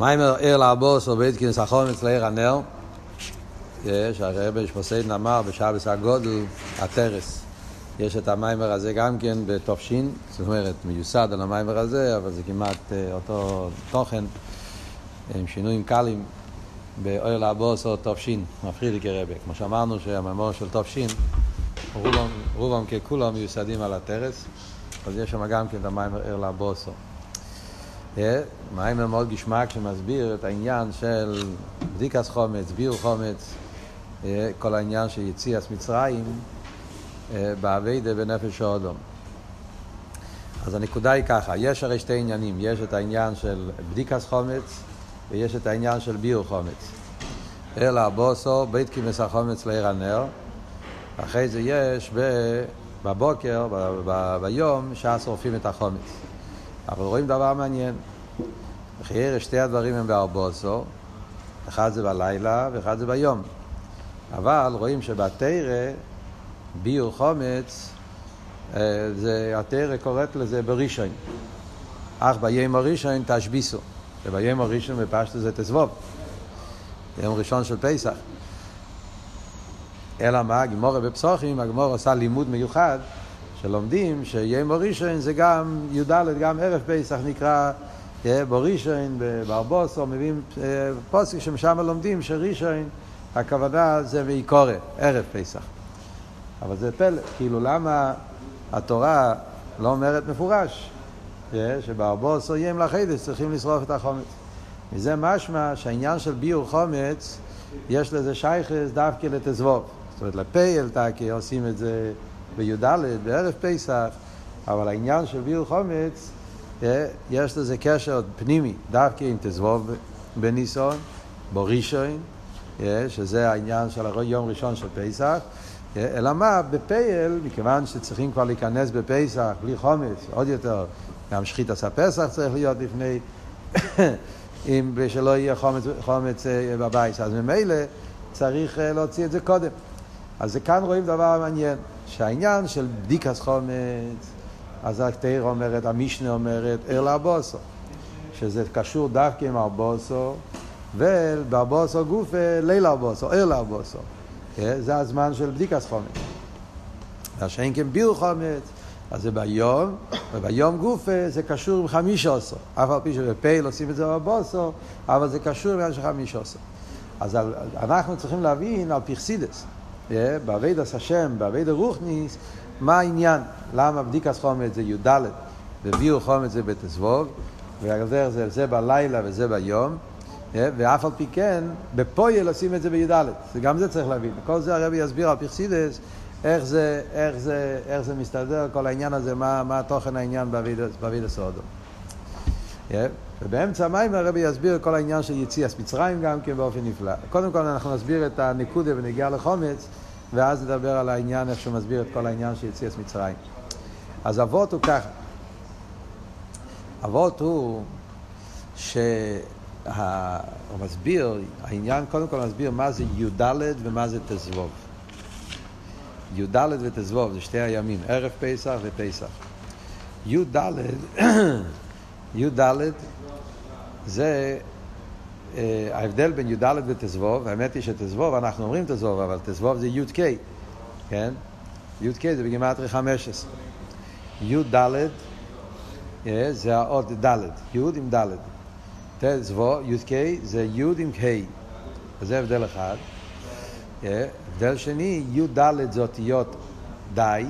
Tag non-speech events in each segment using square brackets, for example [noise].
מיימר ער לאבוס ובית כנס החומץ לעיר הנר יש, הרב שפוסיידן אמר בשבס הגודל, הטרס. יש את המיימר הזה גם כן בתופשין, זאת אומרת מיוסד על המיימר הזה, אבל זה כמעט אה, אותו תוכן, עם שינויים קלים באוהל הבוס או תופשין, מפחיד לי כרבה. כמו שאמרנו שהמיימור של תופשין, רובם, רובם ככולם מיוסדים על הטרס, אז יש שם גם כן את המיימר ער לבוסו. מיימר מאוד גשמק שמסביר את העניין של בדיקס חומץ, ביר חומץ, אה, כל העניין של יציאת מצרים אה, באביידה בנפש האודום. אז הנקודה היא ככה, יש הרי שתי עניינים, יש את העניין של בדיקס חומץ ויש את העניין של ביר חומץ. אלא הבוסו, בית כימס החומץ לעיר הנר, אחרי זה יש בבוקר, ב- ב- ביום, שעה שורפים את החומץ. אבל רואים דבר מעניין, חייר שתי הדברים הם בארבוסו, אחד זה בלילה ואחד זה ביום. אבל רואים שבתרא, ביור חומץ, אה, זה, התרא קוראת לזה בראשון. אך ביום הראשון תשביסו. וביום הראשון בפשטו זה תזבוב. יום ראשון של פסח. אלא מה, הגמורה בפסוחים, הגמורה עושה לימוד מיוחד, שלומדים שיום הראשון זה גם י"ד, גם ערב פסח נקרא אה, בראשון, בארבוסו, מביאים אה, פוסק שמשם לומדים שראשון הכוונה זה ויקורא, ערב פסח. אבל זה פלא, כאילו למה התורה לא אומרת מפורש שבארבוס או ים לחידש צריכים לשרוף את החומץ. מזה משמע שהעניין של ביור חומץ, יש לזה שייכס דווקא לתזבוב. זאת אומרת, לפייל תקי עושים את זה בי"ד, בערב פסח, אבל העניין של ביור חומץ, יש לזה קשר פנימי, דווקא עם תזבוב בניסון, בראשון, שזה העניין של יום ראשון של פסח, אלא מה, בפייל, מכיוון שצריכים כבר להיכנס בפסח, בלי חומץ, עוד יותר, גם שחית עשה פסח צריך להיות לפני, [coughs] אם שלא יהיה חומץ, חומץ בבית, אז ממילא צריך להוציא את זה קודם. אז כאן רואים דבר מעניין, שהעניין של בדיקס חומץ, אז התאיר אומרת, המשנה אומרת, ער לבוסו, שזה קשור דווקא עם ארבוסו, ובארבוסו גוף ליל ארבוסו, ער לארבוסו. זה הזמן של בדיקס חומץ. והשאין כן ביר חומץ, אז זה ביום, וביום גוף זה קשור עם חמישה עשו. אף על פי שבפייל עושים את זה בארבוסו, אבל זה קשור עם של חמישה עשו. אז אנחנו צריכים להבין על פרסידס, בעביד השם, בעביד הרוחניס, מה העניין, למה בדיקס חומץ זה י"ד, וביר חומץ זה בתזבוב, ועל דרך זה, זה בלילה וזה ביום. ואף על פי כן, בפויל עושים את זה בי"ד. גם זה צריך להבין. כל זה הרבי יסביר על פרסידס, איך זה, איך זה, איך זה מסתדר, כל העניין הזה, מה, מה תוכן העניין באבידס אודו. ובאמצע המים הרבי יסביר כל העניין של יציאס מצרים גם כן באופן נפלא. קודם כל אנחנו נסביר את הנקודה ונגיע לחומץ, ואז נדבר על העניין, איך שהוא מסביר את כל העניין של יציאס מצרים. אז אבות הוא ככה. אבות הוא ש... הוא מסביר, העניין קודם כל מסביר מה זה י"ד ומה זה תזבוב. י"ד ותזבוב זה שתי הימים, ערב פסח ופסח. י"ד, [clears throat] י"ד זה אה, ההבדל בין י"ד ותזבוב, האמת היא שתזבוב, אנחנו אומרים תזבוב, אבל תזבוב זה י"ק, כן? י"ק זה בגימטרי 15. י"ד אה, זה האות ד', י' עם ד'. תזבו, י"ק זה י' עם ק', זה הבדל אחד. הבדל שני, י"ד זה אותיות די,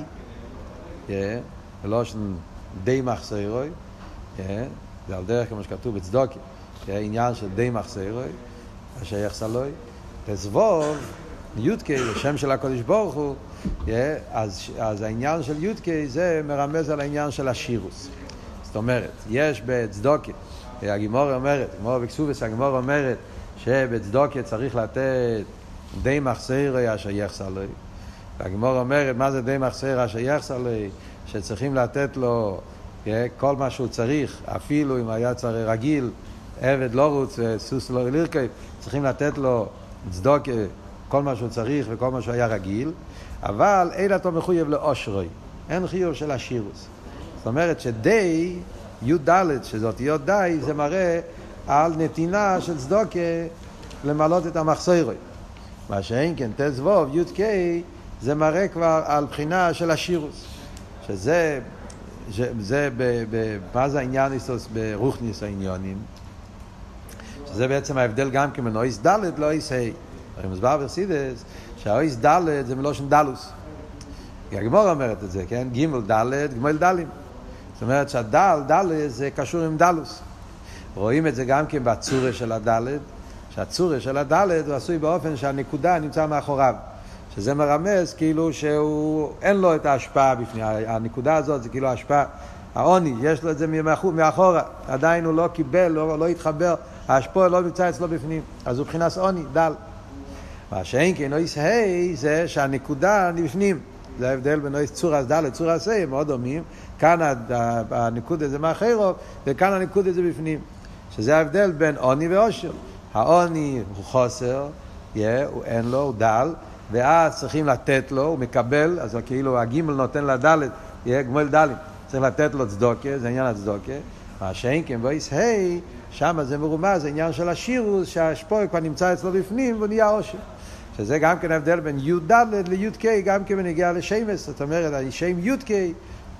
בלושן די מחסרוי, זה על דרך כמו שכתוב בצדוקי, עניין של די מחסרוי, השייך סלוי. תזבוב, י"ק, זה שם של הקודש ברוך הוא, אז, אז העניין של י"ק זה מרמז על העניין של השירוס. זאת אומרת, יש בצדוקי, הגימור אומרת, גימור בקסובס, הגימור אומרת שבצדוקיה צריך לתת די מחסר אשר יחסר לי. והגימור אומרת, מה זה די מחסר אשר יחסר לי? שצריכים לתת לו כל מה שהוא צריך, אפילו אם היה צריך רגיל, עבד לא רוץ וסוס לא לרכב, צריכים לתת לו צדוקיה כל מה שהוא צריך וכל מה שהוא היה רגיל, אבל אין אותו מחויב לאושרוי, אין חיוב של השירוס. זאת אומרת שדי י"ד, שזה אותיות די, זה מראה על נתינה של צדוקה למלות את המחסוירוי. מה שאין כן תזבוב, י"ק, זה מראה כבר על בחינה של השירוס. שזה, זה, מה זה העניין ברוכניס העניונים? שזה בעצם ההבדל גם כן בין אויס ד' לאויס ה'. הרי מוסבר ברסידס שהאויס ד' זה מלושן דלוס. הגמור אומרת את זה, כן? ג' ד', גמל ד'לים. זאת אומרת שהדל, ד' זה קשור עם דלוס. רואים את זה גם כן בצורה של הדלת, שהצורה של הדלת הוא עשוי באופן שהנקודה נמצא מאחוריו. שזה מרמז כאילו שהוא, אין לו את ההשפעה בפני, הנקודה הזאת זה כאילו ההשפעה, העוני, יש לו את זה מאחורה, עדיין הוא לא קיבל, לא, לא התחבר, ההשפעה לא נמצא אצלו בפנים, אז הוא מבחינת עוני, דל. מה שאין כן אויס ה' זה שהנקודה נבפנים, זה ההבדל בין אויס צורס ד' לצורס ה', הם מאוד דומים, כאן הנקודה זה מאחרו, וכאן הנקודה זה בפנים. שזה ההבדל בין עוני ועושר. העוני הוא חוסר, yeah, הוא אין לו, הוא דל, ואז צריכים לתת לו, הוא מקבל, אז כאילו הגימל נותן לדלת, יהיה גמול דלת, צריך לתת לו צדוקה, זה עניין הצדוקה. מה שאין כן בויס היי, שם זה מרומז, זה עניין של השירוס, שהשפוי כבר נמצא אצלו בפנים והוא נהיה עושר. שזה גם כן ההבדל בין י"ד לי"ק, גם כן בנגיע לשמש, זאת אומרת, השם י"ק,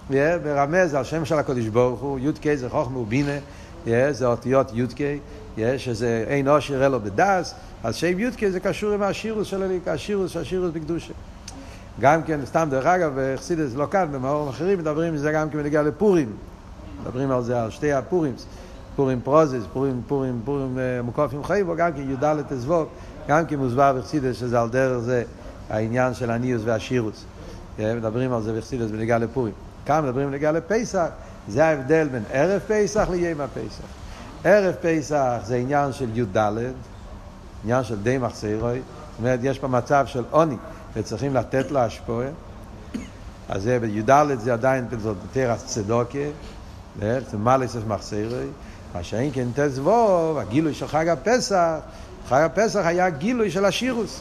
מרמז על שם של הקודש ברוך הוא, י"ק זה חוכמה ובינה, זה אותיות י"ק, שזה אין עושר אלו בדס, אז שם י"ק זה קשור עם השירוס של הליקה, השירוס, השירוס בקדושה. גם כן, סתם דרך אגב, חסידס לא כאן, במאורים אחרים מדברים על זה גם כן בנגיע לפורים. מדברים על זה, על שתי הפורים, פורים פרוזס, פורים, פורים, פורים מוקופים חיים, וגם כן י"ד תזבוק, גם כן מוסבר בחסידס שזה על דרך זה העניין של הניוס והשירוס. מדברים על זה בחסידס בנגיע לפורים. כאן מדברים בנגיע לפסח, זה ההבדל בין ערב פסח ליום הפסח. ערב פסח זה עניין של י"ד, עניין של די מחסירוי, זאת אומרת, יש פה מצב של עוני, וצריכים לתת לו השפועה. אז זה בי"ד זה עדיין תרס צדוקה, זה מלס מחסירוי. מה שאין כן תזבוב, הגילוי של חג הפסח, חג הפסח היה גילוי של השירוס.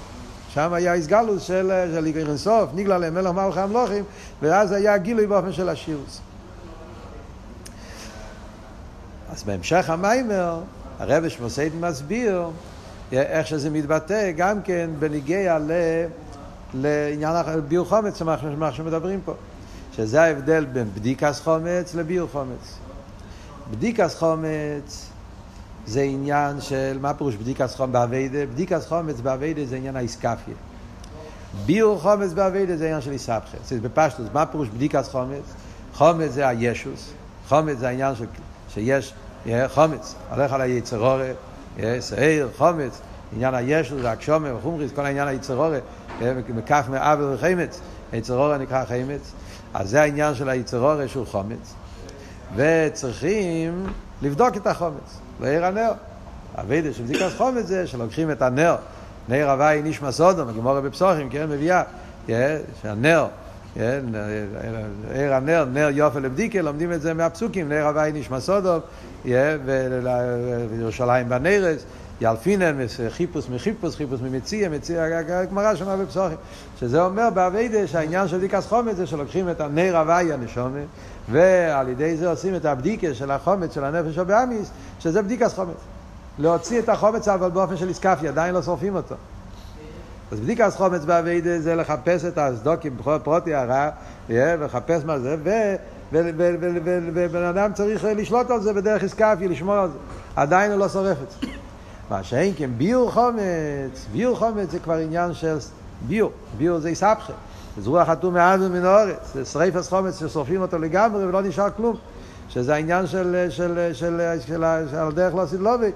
שם היה איסגלוס של אינסוף, נגלה למלך מלכי המלוכים, ואז היה גילוי באופן של השירוס. אז בהמשך המאמר, הרבי נשמתו עדן מסביר איך שזה מתבטא גם כן בנוגע ל... לעניין ביעור חמץ, מה שמדברים פה. שזה ההבדל בין בדיקת חמץ לביעור חמץ. בדיקת חמץ זה עניין של, מה פירוש בדיקת חמץ בעבודה? בדיקת חמץ בעבודה זה עניין האתכפיא. ביעור חמץ בעבודה זה עניין של אתהפכא. זאת בפשטות, מה פירוש בדיקת חמץ? חומץ זה הישוס, חומץ זה העניין של, שיש חומץ, הולך על היצרורת, שעיר, חומץ, עניין הישו, זה הקשומה וחומריס, כל העניין היצרורת, מקף מעוול וחמץ, היצרורת נקרא חמץ, אז זה העניין של היצרורת שהוא חומץ, וצריכים לבדוק את החומץ, לעיר הנר. הווידה של בדיקת חומץ זה שלוקחים את הנר, נר הוואי נשמע סודום, הגמורה בפסוחים, כן, מביאה, שהנר כן, עיר הנר, נר יופי לבדיקה, לומדים את זה מהפסוקים, נר הוואי נשמע סודוב, וירושלים בנרס, ילפינן, חיפוש מחיפוש, חיפוש ממציע, מציע, הגמרא שמה בפסוחים. שזה אומר באביידה שהעניין של בדיקת חומץ זה שלוקחים את הנר הוואי הנשומה, ועל ידי זה עושים את הבדיקה של החומץ של הנפש הבאמיס, שזה בדיקת חומץ. להוציא את החומץ אבל באופן של איסקפיה, עדיין לא שורפים אותו. אז בדיקת חומץ באביידה זה לחפש את הסדוקים בכל פרוטי הרע, ולחפש מה זה, ובן אדם צריך לשלוט על זה בדרך איסקפי, לשמור על זה. עדיין הוא לא שורף את זה. מה שאין כן ביור חומץ, ביור חומץ זה כבר עניין של ביור, ביור זה איסבכה. זה רוח חתום מאז ומן האורץ, זה שריפס חומץ ששורפים אותו לגמרי ולא נשאר כלום. שזה העניין של, של, של, של, על דרך לא סילובי,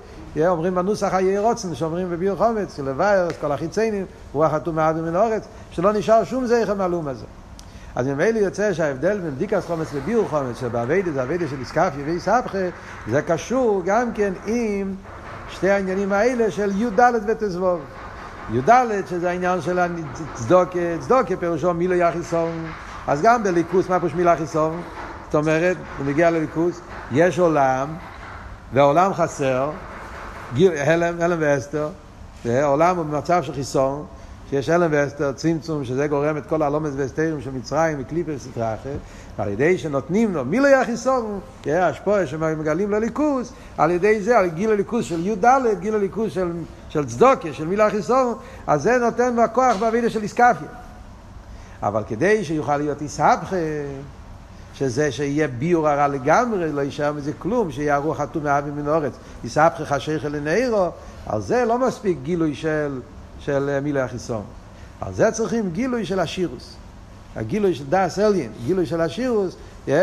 אומרים בנוסח היהי רוצן, שאומרים בביור חומץ, לבאר, כל החיציינים, רוח חתום מעד ומן האורץ, שלא נשאר שום זכר מהלום הזה. אז ממילא יוצא שההבדל בין בדיקת חומץ לביור חומץ, שבאביידה זה אביידה של איסקפיה ואיסבכה, זה קשור גם כן עם שתי העניינים האלה של י"ד ותזבוב. י"ד שזה העניין של הצדוקה, צדוקה פירושו מילו יחיסון, אז גם בליכוס, מה פירוש מילה חיסון? זאת אומרת, הוא מגיע לליכוס, יש עולם, והעולם חסר, הלם, הלם ואסתר, העולם הוא במצב של חיסון, שיש אלם ואסתר צמצום, שזה גורם את כל הלומס והסתרים של מצרים וקליפס ותרחה, ועל ידי שנותנים לו מילוי החיסון, יהיה השפועה שמגלים לו ליכוס, על ידי זה, על גיל הליכוס של י"ד, גיל הליכוס של, של צדוקיה, של מילוי החיסון, אז זה נותן לו הכוח בעבידה של איסקפיה. אבל כדי שיוכל להיות איסהפכה, שזה שיהיה ביור הרע לגמרי, לא יישאר מזה כלום, שיהיה הרוח חתום מאבי מן אורץ, איסהפכה חשיכה לנעירו, על זה לא מספיק גילוי של, של מילוי החיסון. על זה צריכים גילוי של השירוס. הגילוי של דאס אליין, גילוי של השירוס,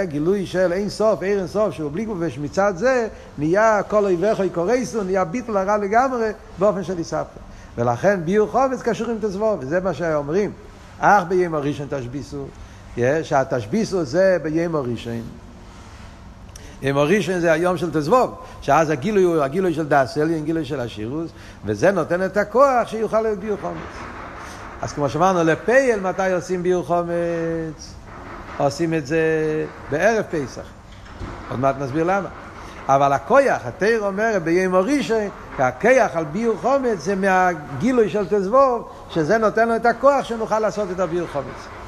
גילוי של אין סוף, אין סוף, שהוא בלי כובש, מצד זה נהיה כל אויביך יקורסו, נהיה ביטל הרע לגמרי באופן של איסהפכה. ולכן ביור חובץ קשור עם תזבוב, וזה מה שאומרים. אך ביום הראשון תשביסו, שהתשביסו זה ביום הראשון. יום הראשון זה היום של תזבוב, שאז הגילוי הוא הגילוי של דאסלי, גילוי של השירוס, וזה נותן את הכוח שיוכל להיות ביור חומץ. אז כמו שאמרנו, לפייל מתי עושים ביור חומץ? עושים את זה בערב פסח. עוד מעט נסביר למה. אבל הכויח, התיר אומר ביום הראשון, הכיח על ביור חומץ זה מהגילוי של תזבוב, שזה נותן לו את הכוח שנוכל לעשות את הביור חומץ.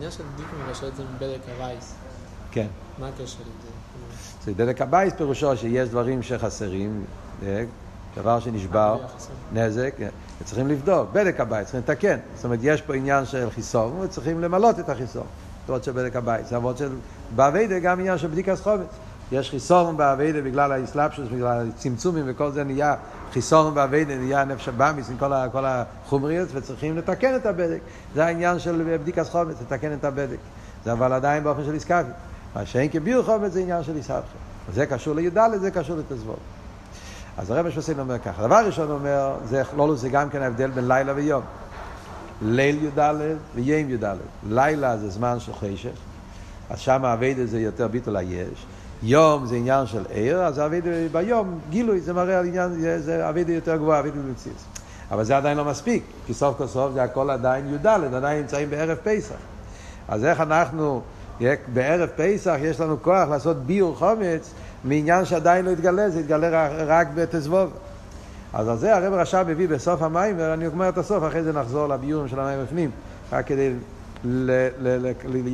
העניין של דיקום מרשות זה מבדק הווייס. כן. מה הקשר לזה? זה דלק הבייס פירושו שיש דברים שחסרים, אה, דבר שנשבר, נזק, אה, צריכים לבדוק, בדק הבית, צריכים לתקן. זאת אומרת, יש פה עניין של חיסון, וצריכים למלות את החיסון. זאת של בדק הבית. זה עבוד של... באביידה גם עניין של בדיקת חומץ. יש חיסון באביידה בגלל האסלאפשוס, בגלל הצמצומים וכל זה נהיה חיסון באביידה, נהיה נפש הבאמיס עם כל, כל החומריות, וצריכים לתקן את הבדק. זה העניין של בדיקת חומץ, לתקן את הבדק. זה אבל עדיין באופן של איסקאפי. מה שאין כביר חומץ זה עניין של איסאפי. זה קשור לי"ד, זה קשור לתזבוב. אז הרב שוסין אומר ככה, דבר ראשון אומר, זה, לא, זה גם כן ההבדל בין לילה ויום. ליל י"ד ויום י"ד. לילה זה זמן של חשך, אז שם האביידה זה יותר ביטול היש. יום זה עניין של עיר, אז אבידה ביום, גילוי, זה מראה על עניין, זה אבידה יותר גבוהה, אבידה במציאות. אבל זה עדיין לא מספיק, כי סוף כל סוף זה הכל עדיין י"ד, עדיין נמצאים בערב פסח. אז איך אנחנו, בערב פסח יש לנו כוח לעשות ביור חומץ מעניין שעדיין לא התגלה, זה התגלה רק בתזבוב. אז על זה הרב רש"ב מביא בסוף המים, ואני אומר את הסוף, אחרי זה נחזור לביורים של המים בפנים, רק כדי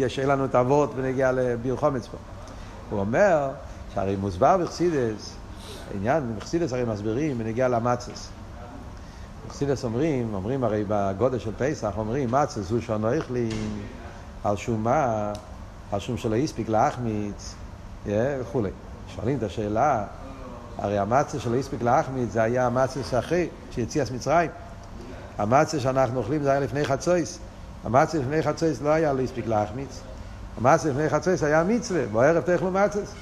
שיהיה לנו את האבות ונגיע לביור חומץ פה. הוא אומר שהרי מוסבר בחסידס, העניין, בחסידס הרי מסבירים בנגיע למצס. בחסידס אומרים, אומרים הרי בגודל של פסח, אומרים מצס הוא שאנוך לי על שום מה, על שום שלא הספיק להחמיץ וכולי. שואלים את השאלה, הרי המצה שלא הספיק להחמיץ זה היה המצה שאחרי שיציאס מצרים. המצה שאנחנו אוכלים זה היה לפני חצויס. המצה לפני חצויס לא היה לא הספיק להחמיץ. המעשה לפני חצץ היה מצווה, בערב תאכלו מצס.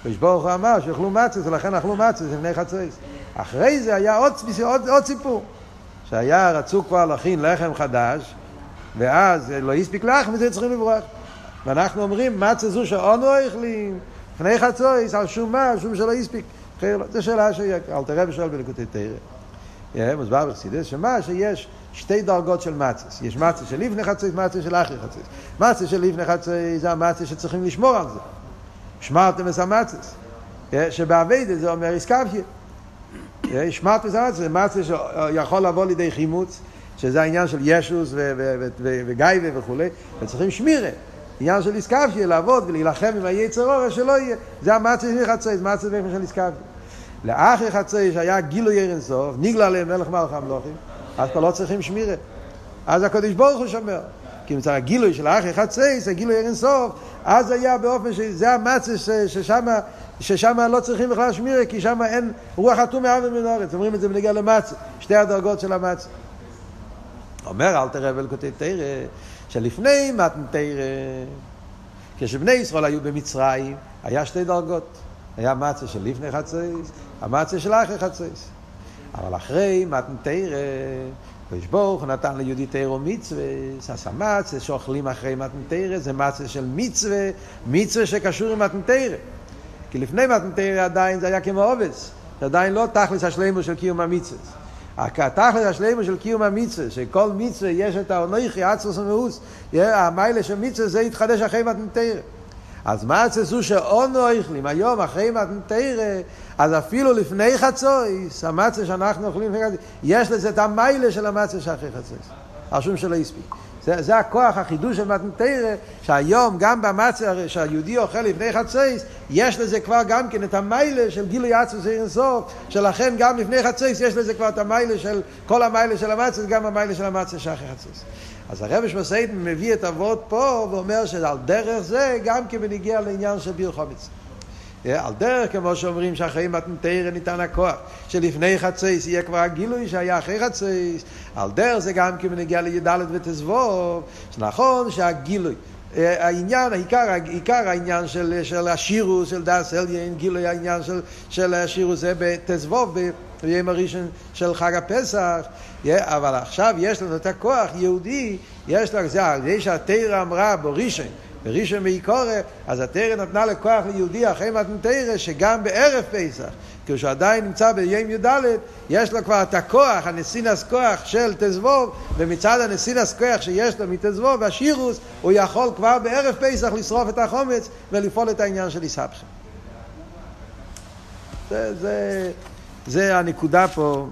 הקדוש ברוך הוא אמר שאכלו מצס, ולכן אכלו מצס לפני חצץ. אחרי זה היה עוד, עוד, עוד סיפור, שהיה, רצו כבר להכין לחם חדש, ואז לא הספיק לחם, וזה צריכים לברוח. ואנחנו אומרים, מצה זו שאונו אכלים, לפני חצץ, על שום מה, שום שלא הספיק. זו שאלה שאל תראה ושואל בלקוטי תראה. מוסבר בחסידס, שמה שיש שתי דרגות של מצס. יש מצס של לפני חצי, מצס של אחרי חצי. מצס של לפני חצי זה המצס שצריכים לשמור על זה. שמרתם את המצס. שבאביידה זה אומר איסקביה. שמרתם את המצס, זה מצס שיכול לבוא לידי חימוץ, שזה העניין של ישוס וגייבה וכולי, וצריכים שמירה. עניין של איסקביה, לעבוד ולהילחם עם היצר אורש שלא יהיה. זה המצס לפני חצי, מצס לפני של איסקביה. לאחרי חצי שהיה גילוי ערן סוף, נגלה להם מלך מלך המלוכים. אז כבר לא צריכים שמירה. אז הקדוש ברוך הוא שומר. כי מצד הגילוי של האח אחד סייס, הגילוי אין סוף, אז היה באופן שזה המצה ששם, ששם לא צריכים בכלל שמירה, כי שם אין רוח אטום מן הארץ. אומרים את זה בנגיע למצה, שתי הדרגות של המצה. אומר אל תראה ולכותב תרא, שלפני מתן תרא, כשבני ישראל היו במצרים, היה שתי דרגות. היה מצה של לפני חצייס, המצה של אחרי חצייס. אבל אחרי מתן תרא, הקדוש ברוך הוא נתן ליהודי תרא מצווה, עשה מצווה שאוכלים אחרי מתן תרא, זה מצווה של מצווה, מצווה שקשור עם מתן תרא. כי לפני מתן תרא עדיין זה היה כמו עובס, זה עדיין לא תכלס השלימו של קיום המצווה. התכלס השלימו של קיום המצווה, שכל מצווה יש את האונויכי, עצרוס ומאוס, המיילה של מצווה זה יתחדש אחרי מתן תרא. אז מצה זו שאונו אוכלים היום אחרי מתנתרא, אז אפילו לפני חצויס, המצה שאנחנו אוכלים לפני חצויס, יש לזה את המיילה של המצה שאחרי חצויס. על שום שלא הספיק. זה, זה הכוח, החידוש של מתנתרא, שהיום גם במצה שהיהודי אוכל לפני חצויס, יש לזה כבר גם כן את המיילה של גילוי עצמוס אינסוף, שלכן גם לפני חצויס יש לזה כבר את המיילה של, כל המיילה של המצה, גם המיילה של המצה שאחרי חצויס. אז הרב שמסיידן מביא את אבות פה ואומר שעל דרך זה גם כן בניגיע לעניין של ביר חומץ. על דרך כמו שאומרים שאחרי מתנתרא ניתן הכוח, שלפני חצייס יהיה כבר הגילוי שהיה אחרי חצייס, על דרך זה גם כן בניגיע לי"ד ותזבוב, שנכון שהגילוי העניין, העיקר, עיקר העניין של, של השירוס, של דאס אליין, גילוי העניין של, של השירוס זה בתזבוב, ביום הראשון של חג הפסח, אבל עכשיו יש לנו את הכוח יהודי, יש לנו, זה על ידי שהתרא אמרה בראשון, בראשון ויקורא, אז התרא נתנה לכוח ליהודי אחרי מתנתרא, שגם בערב פסח, כשהוא עדיין נמצא ביום י"ד, יש לו כבר את הכוח, הנסינס כוח של תזבוב, ומצד הנסינס כוח שיש לו מתזבוב, השירוס, הוא יכול כבר בערב פסח לשרוף את החומץ ולפעול את העניין של איסבכם. זה, זה, זה הנקודה פה.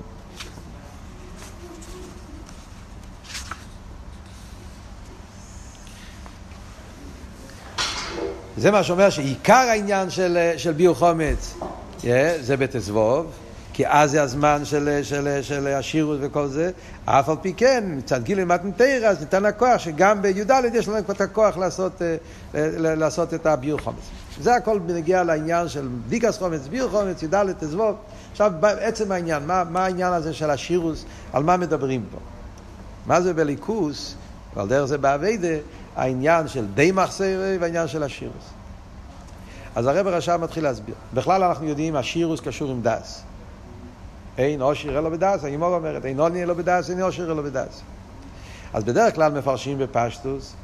זה מה שאומר שעיקר העניין של, של ביור חומץ yeah, זה בתזבוב, כי אז זה הזמן של, של, של השירות וכל זה, אף על פי כן, מצד גיל מתנתרא, אז ניתן הכוח שגם בי"ד יש לנו את הכוח לעשות, אה, לעשות את הביור חומץ. זה הכל בנגיע לעניין של בדיקס חומץ, ביור חומץ, י"ד, תזבוב. עכשיו, עצם העניין, מה, מה העניין הזה של השירוס, על מה מדברים פה? מה זה בליכוס, ועל דרך זה באביידה, העניין של די מחסרי והעניין של השירוס. אז הרב הרשם מתחיל להסביר. בכלל אנחנו יודעים, השירוס קשור עם דס. אין אושר אלא בדס, הגימור אומרת, אין עוני אלא בדס, אין אושר אלא בדס. אז בדרך כלל מפרשים בפשטות,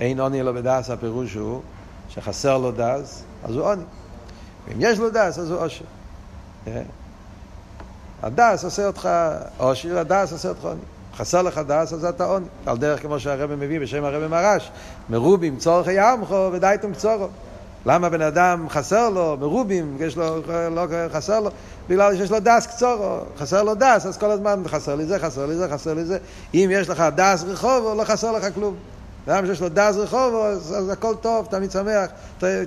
אין עני אלא בדעת, הפירוש הוא שחסר לו דעת, אז הוא עני. ואם יש לו דעת, אז הוא עושר. הדעת עושה אותך עושר, הדעת עושה אותך עוני. חסר לך דעת, אז אתה עני. על דרך כמו שהרבי מביא בשם הרבי מהר"ש, מרובים צרכי עמך ודעתם קצרה. למה בן אדם חסר לו, מרובים, יש לו, לא חסר לו, בגלל שיש לו דעת קצרה, חסר לו דעת, אז כל הזמן חסר לי זה, חסר לי זה, חסר לי זה. אם יש לך דס רחוב, לא חסר לך כלום. אדם שיש לו דס רחוב, אז, אז הכל טוב, תמיד שמח,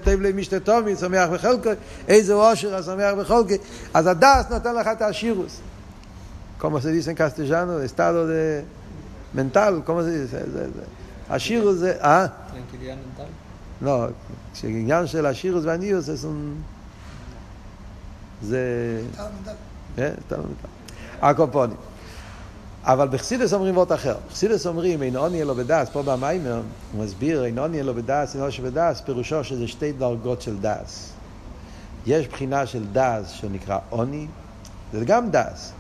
טוב לי משתה תומי, שמח בחלקו, איזה אושר, אז שמח בחלקו. אז הדס נותן לך את השירוס. כמו se dice en castellano, estado de mental, ¿cómo se dice? השירוס זה, אה? לא, כשעניין של השירוס והניוס זה זה... הקופונים. אבל בחסידות אומרים עוד אחר. בחסידות אומרים, אין עני אלא בדעת, פה במאמר הוא מסביר, אין עני אלא בדעת, אין עני בדעת, פירושו שזה שתי דרגות של דעת. יש בחינה של דעת שנקרא עני, זה גם דעת,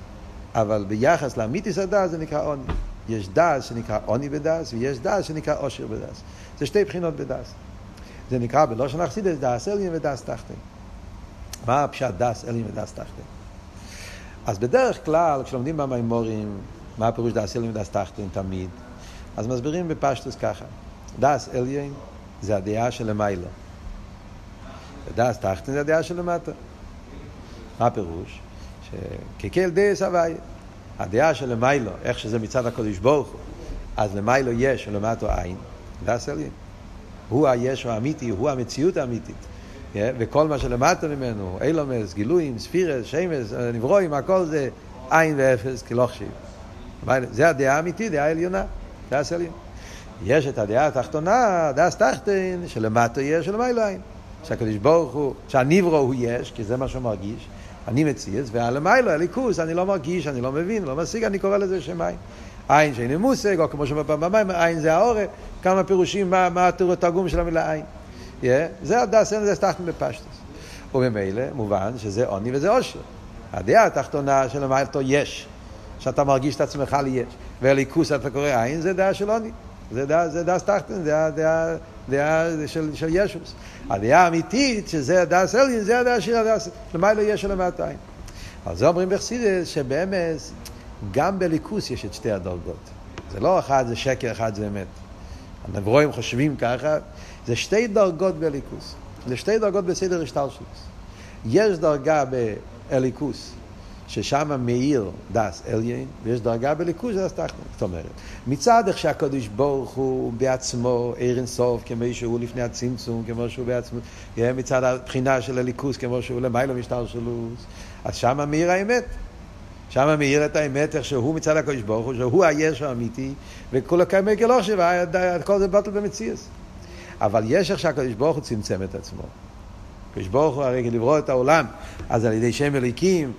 אבל ביחס לאמיתית הדעת זה נקרא עני. יש דעת שנקרא עני בדעת, ויש דעת שנקרא עושר בדעת. זה שתי בחינות בדעת. זה נקרא בלשון החסידות דעת עליון ודעת תחתון. מה הפשט דעת עליון ודעת תחתון? אז בדרך כלל, כשלומדים במאמרים, מה הפירוש דעת עליון ודעת תחתון תמיד, אז מסבירים בפשטות ככה, דעת עליון זה הדעה של למעלה. ודעת תחתון זה הדעה של למטה. מה הפירוש? שכל דעות הוויה. הדעה של למעלה, איך שזה מצד הקודש ברוך הוא, אז למעלה יש ולמטה אין, דעת עליון. הוא היש האמיתי, הוא המציאות האמיתית. Yeah, וכל מה שלמטה ממנו, אילומס, גילויים, ספירס, שמס, נברואים, הכל זה עין ואפס כלוכשיב. זה הדעה האמיתית, דעה עליונה, דעה סליון. יש את הדעה התחתונה, דעה סתחתן, שלמטה יש, שלמעלה אין. שהקדוש ברוך הוא, שהניברו הוא יש, כי זה מה שהוא מרגיש, אני מציץ, והלמיילו, הליכוס, אני לא מרגיש, אני לא מבין, לא משיג, אני קורא לזה שם עין. עין שאין מושג, או כמו שאומר פעם במים, עין זה העורף, כמה פירושים, מה, מה התרגום של המילה עין. Yeah, זה הדס, אין זה סתחתן בפשטוס. וממילא, מובן שזה עוני וזה עושר. הדעה התחתונה של המעלתו יש, שאתה מרגיש את עצמך ליש. והליכוס אתה קורא עין, זה דעה של עוני. זה דעה, זה דעה סתחתן, זה דעה, דעה של, של ישוס. הדעה האמיתית, שזה הדעה סלין, זה הדעה של הדעה, למעלה יש של המעט עין. אז זה אומרים בחסידס, שבאמת, גם בליכוס יש את שתי הדרגות. זה לא אחד זה שקר, אחד זה אמת. הנברואים חושבים ככה, זה שתי דרגות באליקוס. זה שתי דרגות בסדר השתלשלוס. יש דרגה באליקוס, ששם מאיר דס אליין, ויש דרגה בליכוז דס תחתון. זאת אומרת, מצד איך שהקדוש ברוך הוא בעצמו עיר אינסוף, כמו שהוא לפני הצמצום, כמו שהוא בעצמו, מצד הבחינה של הליכוז, כמו שהוא למעלה משטר שלוס, אז שם מאיר האמת. שם מאיר את האמת, איך שהוא מצד הקדוש ברוך הוא, שהוא היש האמיתי, וכל הקיימי גלוך שבה, כל זה בטל במציאס. אבל יש איך שהקדוש ברוך הוא צמצם את עצמו. הקדוש ברוך הוא הרי לברוא את העולם, אז על ידי שם אליקים,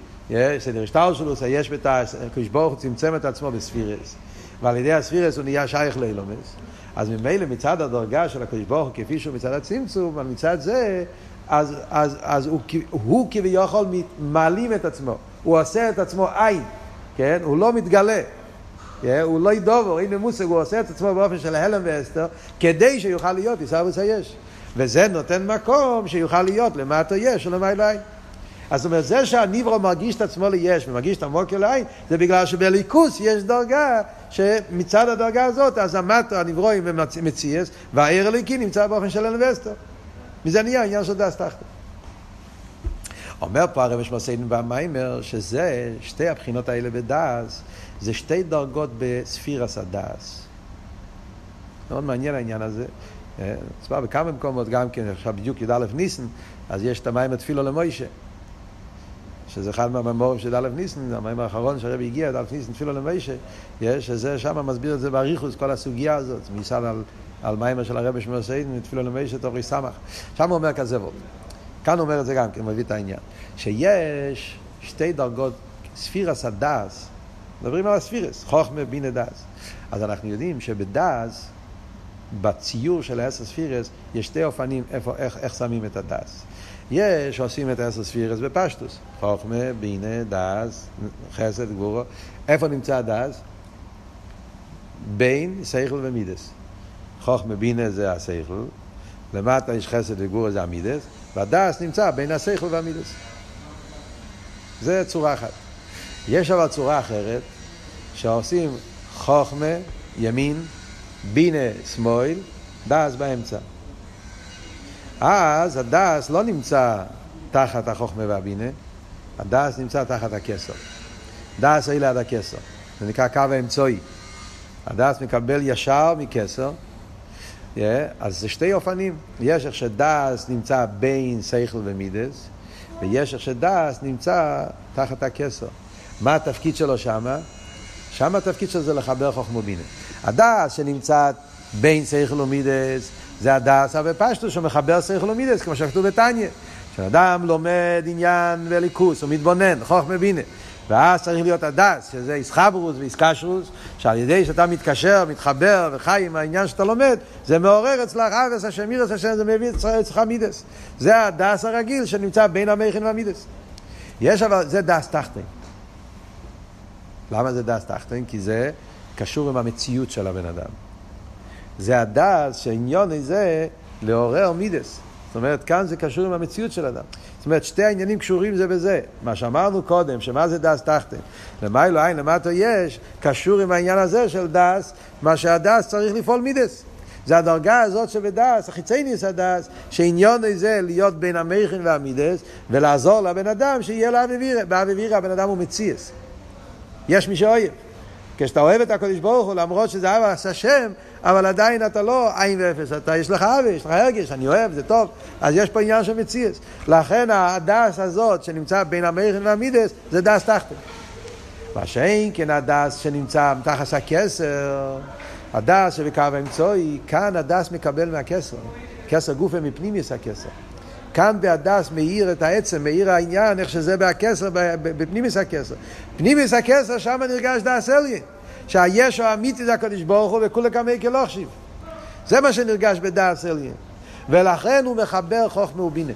סדר השטר שלו, יש בתעש, הקדוש ברוך הוא צמצם את עצמו בספירס. ועל ידי הספירס הוא נהיה שייך לאילומס. אז ממילא מצד הדרגה של הקדוש ברוך הוא כפי שהוא מצד הצמצום, אבל מצד זה, אז, אז, אז הוא, הוא כביכול מעלים את עצמו. הוא עושה את עצמו עין, כן? הוא לא מתגלה. Yeah, הוא לא ידובר, הנה מושג, הוא עושה את עצמו באופן של הלם ואסתר, כדי שיוכל להיות עיסאוויס היש. וזה נותן מקום שיוכל להיות למטה יש ולמעלה עין. אז זאת אומרת, זה שהניברו מרגיש את עצמו ליש ומרגיש את המוקר לעין, זה בגלל שבאלוקות יש דרגה שמצד הדרגה הזאת, אז המטה הנבראים מציאות, והאור האלוקי נמצא באופן של אין והסתר. מזה נהיה העניין של דעת תחתון. אומר פה הרבי נשמתו עדן במאמר, שזה, שתי הבחינות האלה בדעת, זה שתי דרגות בספירת הדעת. מאוד מעניין העניין הזה. מוסבר בכמה מקומות גם כן, עכשיו בדיוק י"א ניסן, אז יש את המאמר תפילה למשה. שזה אחד מהמאמרים של י"א ניסן, המאמר האחרון שהרבי הגיע, י"א ניסן תפילה למשה, שזה שם מסביר את זה באריכות, כל הסוגיה הזאת, מיוסד על, על מאמר של הרבי נשמתו עדן, תפילה למשה תר"ס. שם הוא אומר כזה וורט. כאן הוא אומר את זה גם כן, מביא את העניין. שיש שתי דרגות, ספירת הדעת, מדברים על הספירות, חוכמה בינה דעת. אז אנחנו יודעים שבדעת, בציור של העשר ספירות, יש שתי אופנים איפה, איך, איך שמים את הדעת. יש עושים את העשר ספירות בפשטות, חוכמה, בינה, דעת, חסד, גבורה. איפה נמצא הדעת? בין שכל ומידות. חוכמה, בינה זה השכל, למטה יש חסד וגבורה זה המידות, והדעת נמצא בין השכל והמידות. זה צורה אחת. יש אבל צורה אחרת, שעושים חוכמה, ימין, בינה, שמאל, דעת באמצע. אז הדעת לא נמצא תחת החוכמה והבינה, הדעת נמצא תחת הכתר. דעת עולה עד הכתר. זה נקרא קו האמצעי. הדעת מקבל ישר מכתר. Yeah, אז זה שתי אופנים. יש איך שדעת נמצא בין שכל ומידות, ויש איך שדעת נמצא תחת הכתר. מה התפקיד שלו שמה? שמה התפקיד שלו זה לחבר חוכמה ובינה. הדעת שנמצא בין שכל ומידות, זה הדעת בפשטות שמחבר שכל ומידות, כמו שכתוב בתניא. כשאדם לומד עניין באלוקות, הוא מתבונן, חוכמה בינה. ואז צריך להיות הדעת, שזה התחברות והתקשרות, שעל ידי שאתה מתקשר, מתחבר וחי עם העניין שאתה לומד, זה מעורר אצלך אהבת השם ויראת השם, זה מביא אצלך מידות. זה הדעת הרגיל שנמצא בין המוחין והמידות. יש אבל, זה דעת תחתון. למה זה דעת תחתון? כי זה קשור עם המציאות של הבן אדם. זה הדעת שעניינו זה לעורר מידות. זאת אומרת, כאן זה קשור עם המציאות של אדם. זאת אומרת, שתי העניינים קשורים זה בזה. מה שאמרנו קודם, שמה זה דעת תחתון? למעלה אין, למטה יש, קשור עם העניין הזה של דעת, מה שהדעת צריך לפעול מידות. זה הדרגה הזאת שבדעת, החיצוניות הדעת, שעניינו זה להיות בין המוחין והמידות, ולעזור לבן אדם שיהיה לו אהבה ויראה. באהבה ויראה הבן אדם הוא מציאות. יש מי שאוהב. כשאתה אוהב את הקדוש ברוך הוא, למרות שזה אהבת השם, אבל עדיין אתה לא אין ואפס, אתה, יש לך אהבה, יש לך הרגש, אני אוהב, זה טוב, אז יש פה עניין של מציאות. לכן הדעת הזאת שנמצא בין המוחין והמידות, זה דעת תחתון. מה שאין כן הדעת שנמצא מתחת הכתר, הדעת שבקו האמצעי, כאן הדעת מקבל מהכתר. כתר גופא מפנימיות הכתר. כאן בהדעת מאיר את העצם, מאיר העניין, איך שזה בהכתר, בפנימיות הכתר. פנימיות הכתר, שם נרגש דעת עליון. שהיש האמיתי זה הקדוש ברוך הוא וכולא קמיה כלא חשיב. זה מה שנרגש בדעת עליון. ולכן הוא מחבר חוכמה ובינה.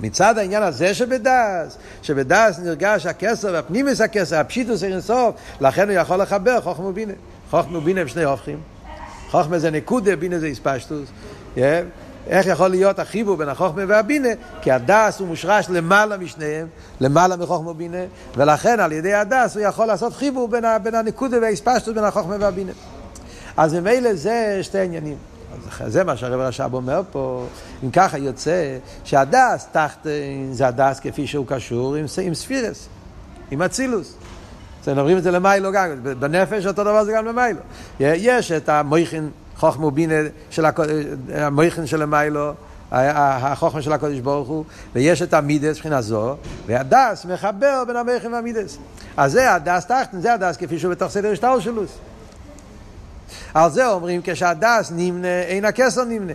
מצד העניין הזה שבדעת, שבדעת נרגש הכתר והפנימיות הכתר, הפשיטות אינסוף, לכן הוא יכול לחבר חוכמה ובינה. חוכמה ובינה הם שני הפכים. חוכמה זה נקודה, בינה זה התפשטות. Yeah. איך יכול להיות החיבור בין החוכמה והבינה? כי הדעת הוא מושרש למעלה משניהם, למעלה מחוכמה ובינה, ולכן על ידי הדעת הוא יכול לעשות חיבור בין, בין הנקודה וההתפשטות בין החוכמה והבינה. אז ממילא זה שתי עניינים. זה מה שהרב רש"ב אומר פה, אם ככה יוצא שהדעת תחתון זה הדעת כפי שהוא קשור עם, עם ספירות, עם אצילוס. אז אומרים את זה למיילו גם, בנפש אותו דבר זה גם למיילו. יש את המויכין חוכמה ובינה של המויכין של המיילו, החוכמה של הקודש ברוך הוא, ויש את המידס מבחינה זו, והדס מחבר בין המויכין והמידס. אז זה הדס תחתן, זה הדס כפי שהוא בתוך סדר השטר שלוס. על זה אומרים כשהדס נמנה, אין הכסר נמנה.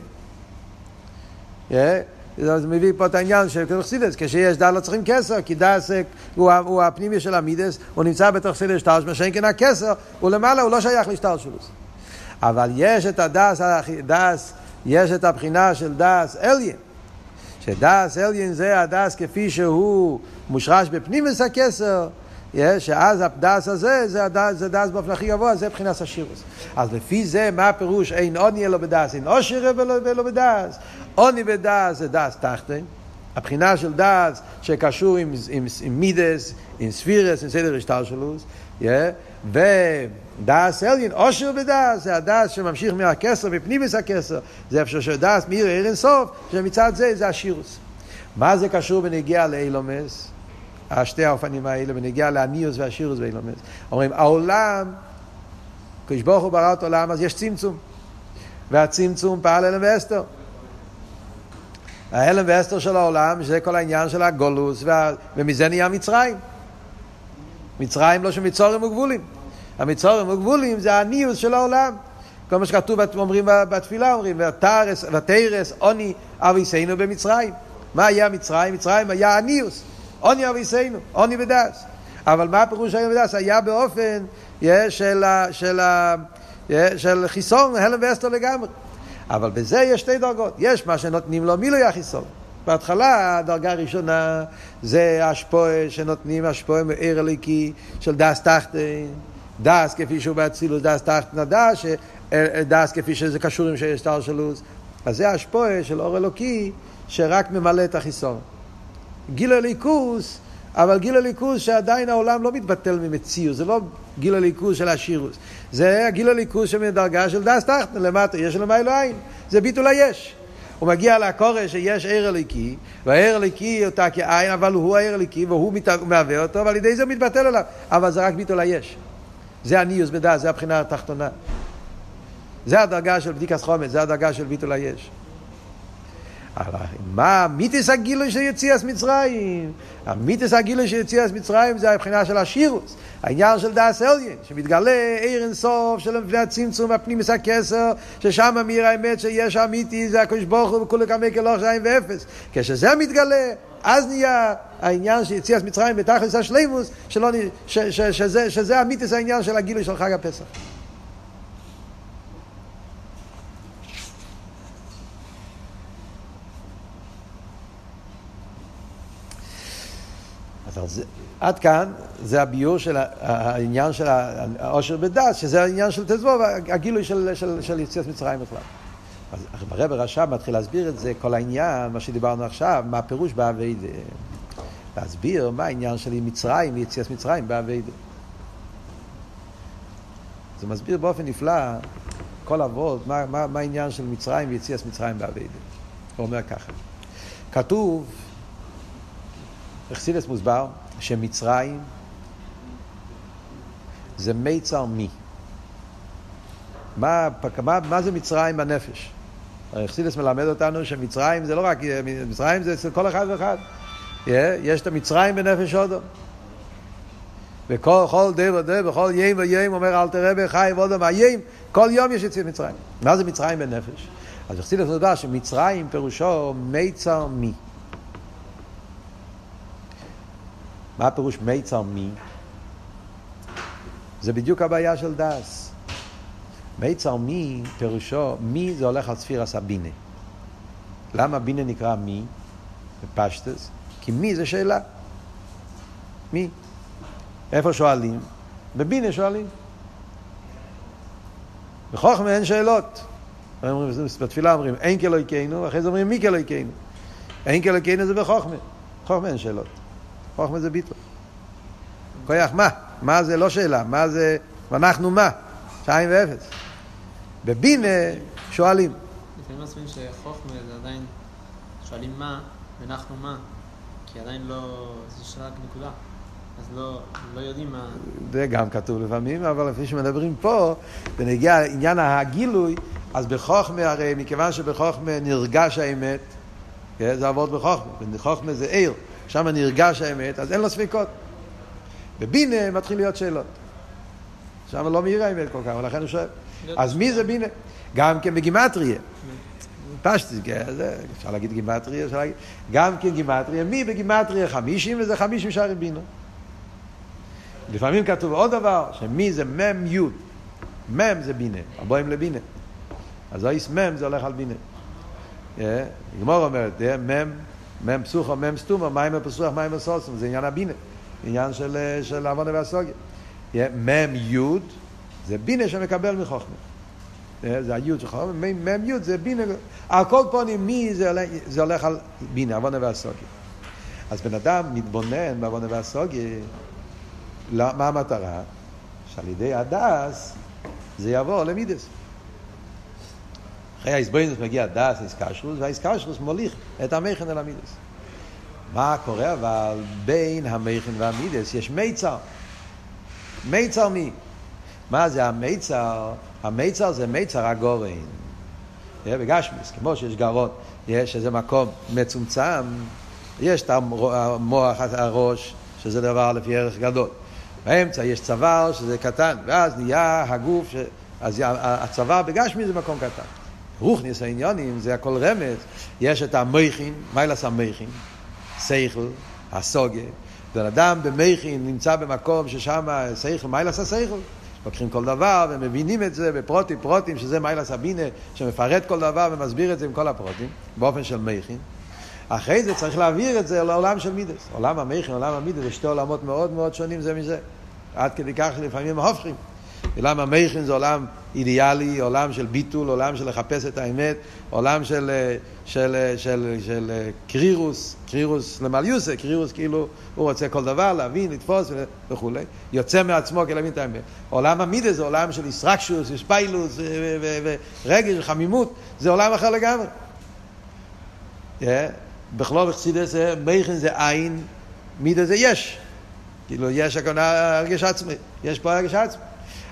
זה מביא פה את העניין של חסידות, כשיש דעת לא צריכים כתר, כי דעת הוא, הוא הפנימי של המידות, הוא נמצא בתוך סדר השתל', מה שאין כן הכתר, הוא למעלה, הוא לא שייך להשתלשלות. אבל יש את הדעת, דעת, יש את הבחינה של דעת עליון. שדעת עליון זה הדעת כפי שהוא מושרש בפנימיות הכתר, שאז הדעת הזה, זה, הדעת, זה דעת באופן הכי גבוה, זה מבחינת עשירות. אז לפי זה, מה הפירוש אין עוני אלא בדעת, אין עושר אלא בדעת. עוני בדעת זה דעת תחתון. הבחינה של דעת שקשור עם, עם, עם מידות, עם ספירות, עם סדר השתלשלות, yeah, ודעת עליון, עושר בדעת, זה הדעת שממשיך מהכתר, מפנימיות הכתר, זה איפה שדעת מאיר אור אינסוף, שמצד זה זה העשירות. מה זה קשור בנוגע לעולמות? השתי האופנים האלה, בנוגע לעניות ועשירות בעולמות. אומרים, העולם, הקדוש ברוך הוא ברא את העולם, אז יש צמצום. והצמצום פעל אלם ואסתר. ההלם ואסתר של העולם, שזה כל העניין של הגולוס. ומזה נהיה מצרים. מצרים לא שמצורים וגבולים. המצורים וגבולים זה הניוס של העולם. כל מה שכתוב, אומרים בתפילה, אומרים, ותרס עוני אביסנו במצרים. מה היה מצרים? מצרים היה הניוס. עוני אביסנו, עוני בדס. אבל מה הפירוש היום בדס? היה באופן של, של, של חסרון, העלם והסתר לגמרי. אבל בזה יש שתי דרגות. יש מה שנותנים לו מילוי החסרון. בהתחלה הדרגה הראשונה זה השפעה שנותנים השפעה מאור אלוקי של דעת תחתון, דעת כפי שהוא באצילות, דעת תחתון הדעת, דעת כפי שזה קשור עם השתלשלות. אז זה השפעה של אור אלוקי שרק ממלא את החסרון. גילוי אלוקות, אבל גיל הליכוס שעדיין העולם לא מתבטל ממציאות, זה לא גיל הליכוס של השירוס, זה הגיל הליכוס שמדרגה של דס תחתן למטה, יש למה אלוהים, זה ביטול היש. הוא מגיע לקורא שיש ער אליקי, והער אליקי אותה כעין, אבל הוא הער אליקי והוא מהווה אותו, ועל ידי זה הוא מתבטל עליו, אבל זה רק ביטול היש. זה הניוס בדעת, זה הבחינה התחתונה. זה הדרגה של בדיקת חומץ, זה הדרגה של ביטול היש. מה מיתוס הגילוי של יציאס מצרים? המיתוס הגילוי של יציאס מצרים זה הבחינה של השירוס, העניין של דאס אליין, שמתגלה עיר אינסוף של מבנה הצמצום והפנימיס הכסר, ששם אמיר האמת שיש אמיתי, זה הקדוש ברוך הוא וכולי כמי כלוך זין ואפס. כשזה מתגלה, אז נהיה העניין של יציאס מצרים בתכלס השלימוס, שזה, שזה המיתוס העניין של הגילוי של חג הפסח. זה, עד כאן זה הביור של העניין של העושר בדס, שזה העניין של תזבוב, הגילוי של, של, של יציאת מצרים בכלל. אז הרב רש"ב מתחיל להסביר את זה, כל העניין, מה שדיברנו עכשיו, מה הפירוש באביידה. להסביר מה העניין של מצרים ויציאת מצרים באביידה. זה מסביר באופן נפלא כל אבות, מה, מה, מה העניין של מצרים ויציאת מצרים באביידה. הוא אומר ככה, כתוב אכסידס מוסבר שמצרים זה מיצר מי. מה, מה, מה זה מצרים בנפש? אכסידס מלמד אותנו שמצרים זה לא רק, מצרים זה אצל כל אחד ואחד. יש את המצרים בנפש הודו. וכל די ודי, בכל יים ויים אומר אל תראה בחי ועודו מהיים, כל יום יש יציאת מצרים. מה זה מצרים בנפש? אז אכסידס מוסבר שמצרים פירושו מיצר מי. מה הפירוש מיצר מי? זה בדיוק הבעיה של דס. מיצר מי, פירושו, מי זה הולך על ספיר הסבינה. למה בינה נקרא מי? בפשטס? כי מי זה שאלה. מי? איפה שואלים? בבינה שואלים. בחוכמה אין שאלות. בתפילה אומרים אין כאלוהיכנו, אחרי זה אומרים מי כאלוהיכנו. אין כאלוהיכנו זה בחוכמה. בחוכמה אין שאלות. חוכמה זה ביטול. כוח מה? מה זה לא שאלה, מה זה, ואנחנו מה? שתיים ואפס. בבינה שואלים. לפעמים מסבירים שחוכמה זה עדיין שואלים מה, ונחנו מה, כי עדיין לא, זה רק נקודה. אז לא, לא יודעים מה... זה גם כתוב לפעמים, אבל לפי שמדברים פה, בנגיע לעניין הגילוי, אז בחוכמה הרי, מכיוון שבחוכמה נרגש האמת, כן, זה עבוד בחוכמה, בחוכמה זה עיר, שם נרגש האמת, אז אין לו ספקות. בבינה מתחיל להיות שאלות. שם לא מאיר האמת כל כך, ולכן הוא שואל. אז מי זה בינה? גם כן בגימטריה. פשטי, כן, אפשר להגיד גימטריה, אפשר להגיד, גם כן גימטריה, מי בגימטריה חמישים וזה חמישים שערים בינו. לפעמים כתוב עוד דבר, שמי זה מם יוד. מם זה בינה, הבואים לבינה. אז האיס מם זה הולך על בינה. אה, גמור אומרת, אה, מם, מם פסוחו, מם סתומו, מים הפסוח, מים הסוסום, זה עניין הבינה. עניין של, אה, של עוונה והסוגיה. מם יוד זה בינה שמקבל מחוכמה. זה היוד של חוכמה, מם יוד זה בינה. על כל פונים מי זה, הולך, זה הולך על בינה, עוונה והסוגיה. אז בן אדם מתבונן בעוונה והסוגיה, לא, מה המטרה? שעל ידי הדס זה יבוא למידס. אחרי האיזבוינוס מגיע הדס, האיסקשרוס, והאיסקשרוס מוליך את המכן אל המידס. מה קורה אבל בין המכן והמידס? יש מיצר. מיצר מי? מה זה המיצר? המיצר זה מיצר הגורן. בגשמיס, כמו שיש גרון, יש איזה מקום מצומצם, יש את המוח, הראש, שזה דבר לפי ערך גדול. באמצע יש צוואר שזה קטן, ואז נהיה הגוף, ש... אז הצוואר בגשמי זה מקום קטן. רוחניס העניונים זה הכל רמז, יש את המכין, מיילס המכין, סייכל, הסוגה. בן אדם במכין נמצא במקום ששם סייכל, מיילס הסייכל. לוקחים כל דבר ומבינים את זה בפרוטים, פרוטים, שזה מיילס הבינה, שמפרט כל דבר ומסביר את זה עם כל הפרוטים, באופן של מכין. אחרי זה צריך להעביר את זה לעולם של מידס. עולם המכין, עולם המידס, זה שתי עולמות מאוד מאוד שונים זה מזה. עד כדי כך לפעמים הופכים. עולם המכין זה עולם אידיאלי, עולם של ביטול, עולם של לחפש את האמת, עולם של, של, של, של, של קרירוס, קרירוס למליוסה, קרירוס כאילו הוא רוצה כל דבר, להבין, לתפוס וכולי, יוצא מעצמו כדי להבין את האמת. עולם המידה זה עולם של איסרקשוס, איספיילוס ורגש וחמימות, זה עולם אחר לגמרי. בכלול בחסידס מכין זה עין, מידה זה יש. כאילו יש הכוונה הרגש עצמי, יש פה הרגש עצמי.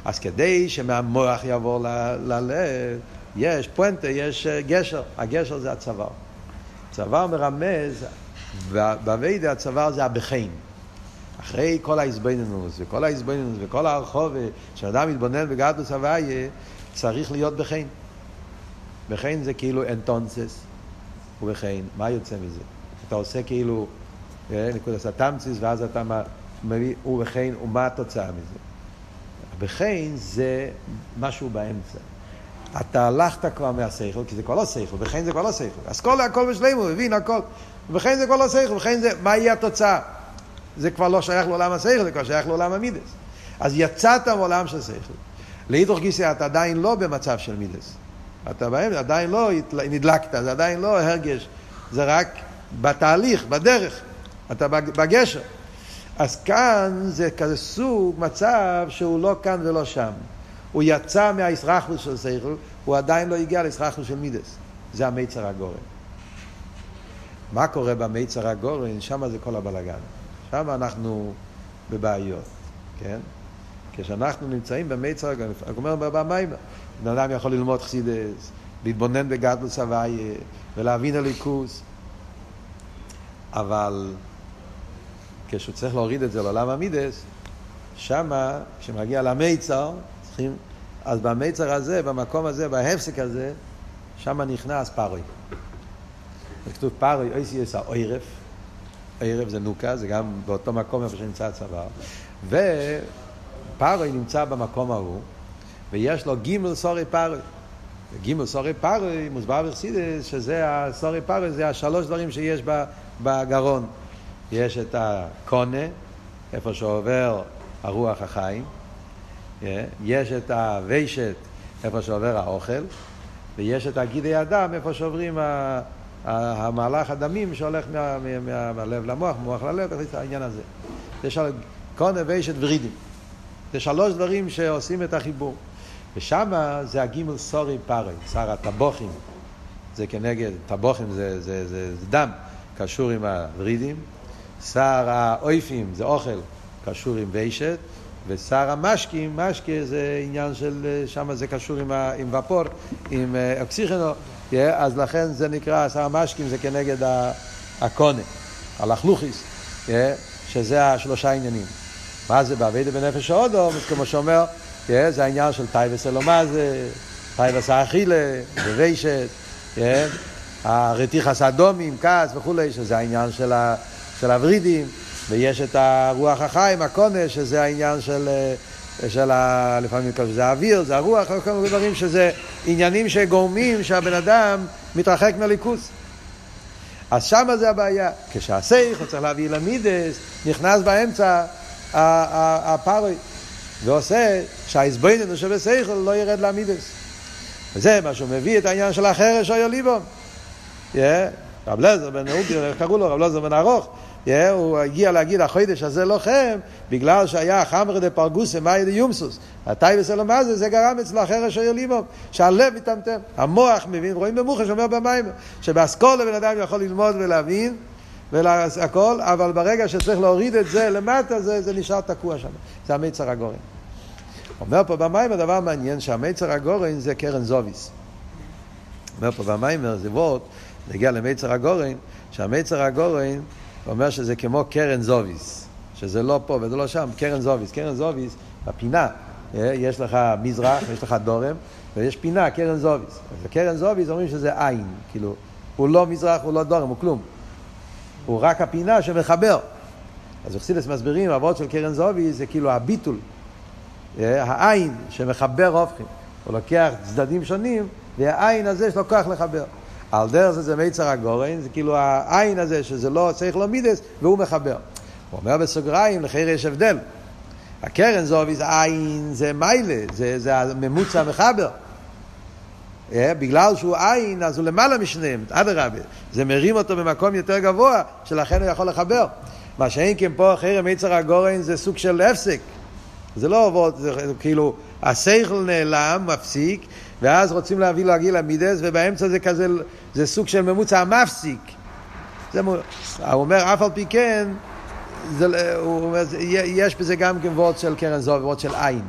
אז כדי שמהמוח יעבור ללב, יש פואנטה, יש אה, גשר, הגשר זה הצוואר. צוואר מרמז, באביידה הצוואר זה הבחין. אחרי כל ההזבנינוס וכל ההזבנינוס וכל הרחוב, כשאדם מתבונן בגדלוס הוויה, צריך להיות בחין. בחין זה כאילו אנטונסס ובחין. מה יוצא מזה? אתה עושה כאילו אה, נקודת התמציס ואז אתה מביא ובכן, ומה התוצאה מזה? בכן זה משהו באמצע. אתה הלכת כבר מהשכל, כי זה כבר לא שכל, בכן זה כבר לא שכל. אז כל הכל בשלם, הוא מבין הכל. בכן זה כבר לא שכל, בכן זה, מה יהיה התוצאה? זה כבר לא שייך לעולם השכל, זה כבר שייך לעולם המידס. אז יצאת מעולם של שכל. לאידוך גיסא אתה עדיין לא במצב של מידס. אתה באמצע, עדיין לא נדלקת, זה עדיין לא הרגש, זה רק בתהליך, בדרך. אתה בגשר. אז כאן זה כזה סוג מצב שהוא לא כאן ולא שם. הוא יצא מהאסרחלוס של סייכל, הוא עדיין לא הגיע לאסרחלוס של מידס. זה המיצר הגורן. מה קורה במיצר הגורן? שם זה כל הבלגן. שם אנחנו בבעיות, כן? כשאנחנו נמצאים במיצר הגורן, אני אומר במים, בן אדם יכול ללמוד חסידס, להתבונן בגדלוס הוויה ולהבין הליכוס, אבל כשהוא צריך להוריד את זה לעולם המידס, שמה, כשמגיע למיצר, צריכים, אז במיצר הזה, במקום הזה, בהפסק הזה, שמה נכנס פרוי. כתוב פרוי, אוי סייס האוירף, ערב זה נוקה, זה גם באותו מקום איפה שנמצא הצוואר. ופרוי נמצא במקום ההוא, ויש לו גימל סורי פרוי. גימל סורי פרוי, מוסבר בחסידס, שזה הסורי פרוי, זה השלוש דברים שיש בגרון. יש את הקונה, איפה שעובר הרוח החיים, יש את הוושת, איפה שעובר האוכל, ויש את הגידי הדם, איפה שעוברים המהלך הדמים שהולך מה, מה, מהלב למוח, מוח ללב, העניין הזה. זה של קונה, ושת ורידים. זה שלוש דברים שעושים את החיבור. ושם זה הגימל סורי פארי, שר הטבוחים. זה כנגד, טבוחים זה, זה, זה, זה דם, קשור עם הוורידים. שר האויפים זה אוכל, קשור עם וישת. ושר המשקים, משקה זה עניין של, שם זה קשור עם, ה, עם ופור, עם אוקסיכנו, yeah, אז לכן זה נקרא, שר המשקים זה כנגד הקונה, הלכלוכיס, yeah, שזה השלושה עניינים. מה זה בעבידה בנפש האודו, כמו שאומר, yeah, זה העניין של טייבס אלומזה, טייבס האכילה, ווישת, yeah, הרתיחס אדומים, כעס וכולי, שזה העניין של, ה, של הוורידים. ויש את הרוח החיים, הקונה, שזה העניין של, אה, של ה... לפעמים זה האוויר, זה הרוח, כל מיני דברים שזה עניינים שגורמים שהבן אדם מתרחק מהליכוס. אז שמה זה הבעיה. כשהסייך צריך להביא למידס, נכנס באמצע הפארוי, ועושה שהאיזבויננו שבסייכל לא ירד למידס. וזה מה שהוא מביא את העניין של החרש או יוליבום. רב לזר בן אוגר, איך קראו לו? רב לזר בן ארוך. Yeah, הוא הגיע להגיד החודש הזה לוחם בגלל שהיה חמר דה פרגוסה מאי דה יומסוס. הטייבס אלו מה זה זה גרם אצלו אחר אשר ילימו שהלב מטמטם. המוח מבין רואים במוחש אומר במים שבאסכולה בן אדם יכול ללמוד ולהבין והכל אבל ברגע שצריך להוריד את זה למטה זה, זה נשאר תקוע שם. זה המיצר הגורן. אומר פה במים הדבר מעניין שהמיצר הגורן זה קרן זוביס. אומר פה במים זה וורד נגיע למיצר הגורן שהמיצר הגורן הוא אומר שזה כמו קרן זוביס, שזה לא פה וזה לא שם, קרן זוביס. קרן זוביס, בפינה, אה, יש לך מזרח, יש לך דורם, ויש פינה, קרן זוביס. אז קרן זוביס אומרים שזה עין, כאילו, הוא לא מזרח, הוא לא דורם, הוא כלום. הוא רק הפינה שמחבר. אז אכסידס מסבירים, אבות של קרן זוביס זה כאילו הביטול, אה, העין שמחבר הופכים. הוא לוקח צדדים שונים, והעין הזה יש לו כוח לחבר. על דרך זה זה מיצר הגורן, זה כאילו העין הזה שזה לא צריך לו מידס, והוא מחבר. הוא אומר בסוגריים, לחיר יש הבדל. הקרן זוביס עין זה מיילה, זה, זה הממוצע המחבר. Yeah, בגלל שהוא עין, אז הוא למעלה משניהם, אדרבה. זה מרים אותו במקום יותר גבוה, שלכן הוא יכול לחבר. מה שאין כן פה, חרם מיצר הגורן זה סוג של הפסק. זה לא זה, זה כאילו, השכל נעלם, מפסיק, ואז רוצים להביא להגיע למידס, ובאמצע זה כזה, זה סוג של ממוצע מפסיק. זה, הוא אומר, אף על פי כן, זה, הוא אומר, יש בזה גם כן וורד של קרן זוב, וורד של עין.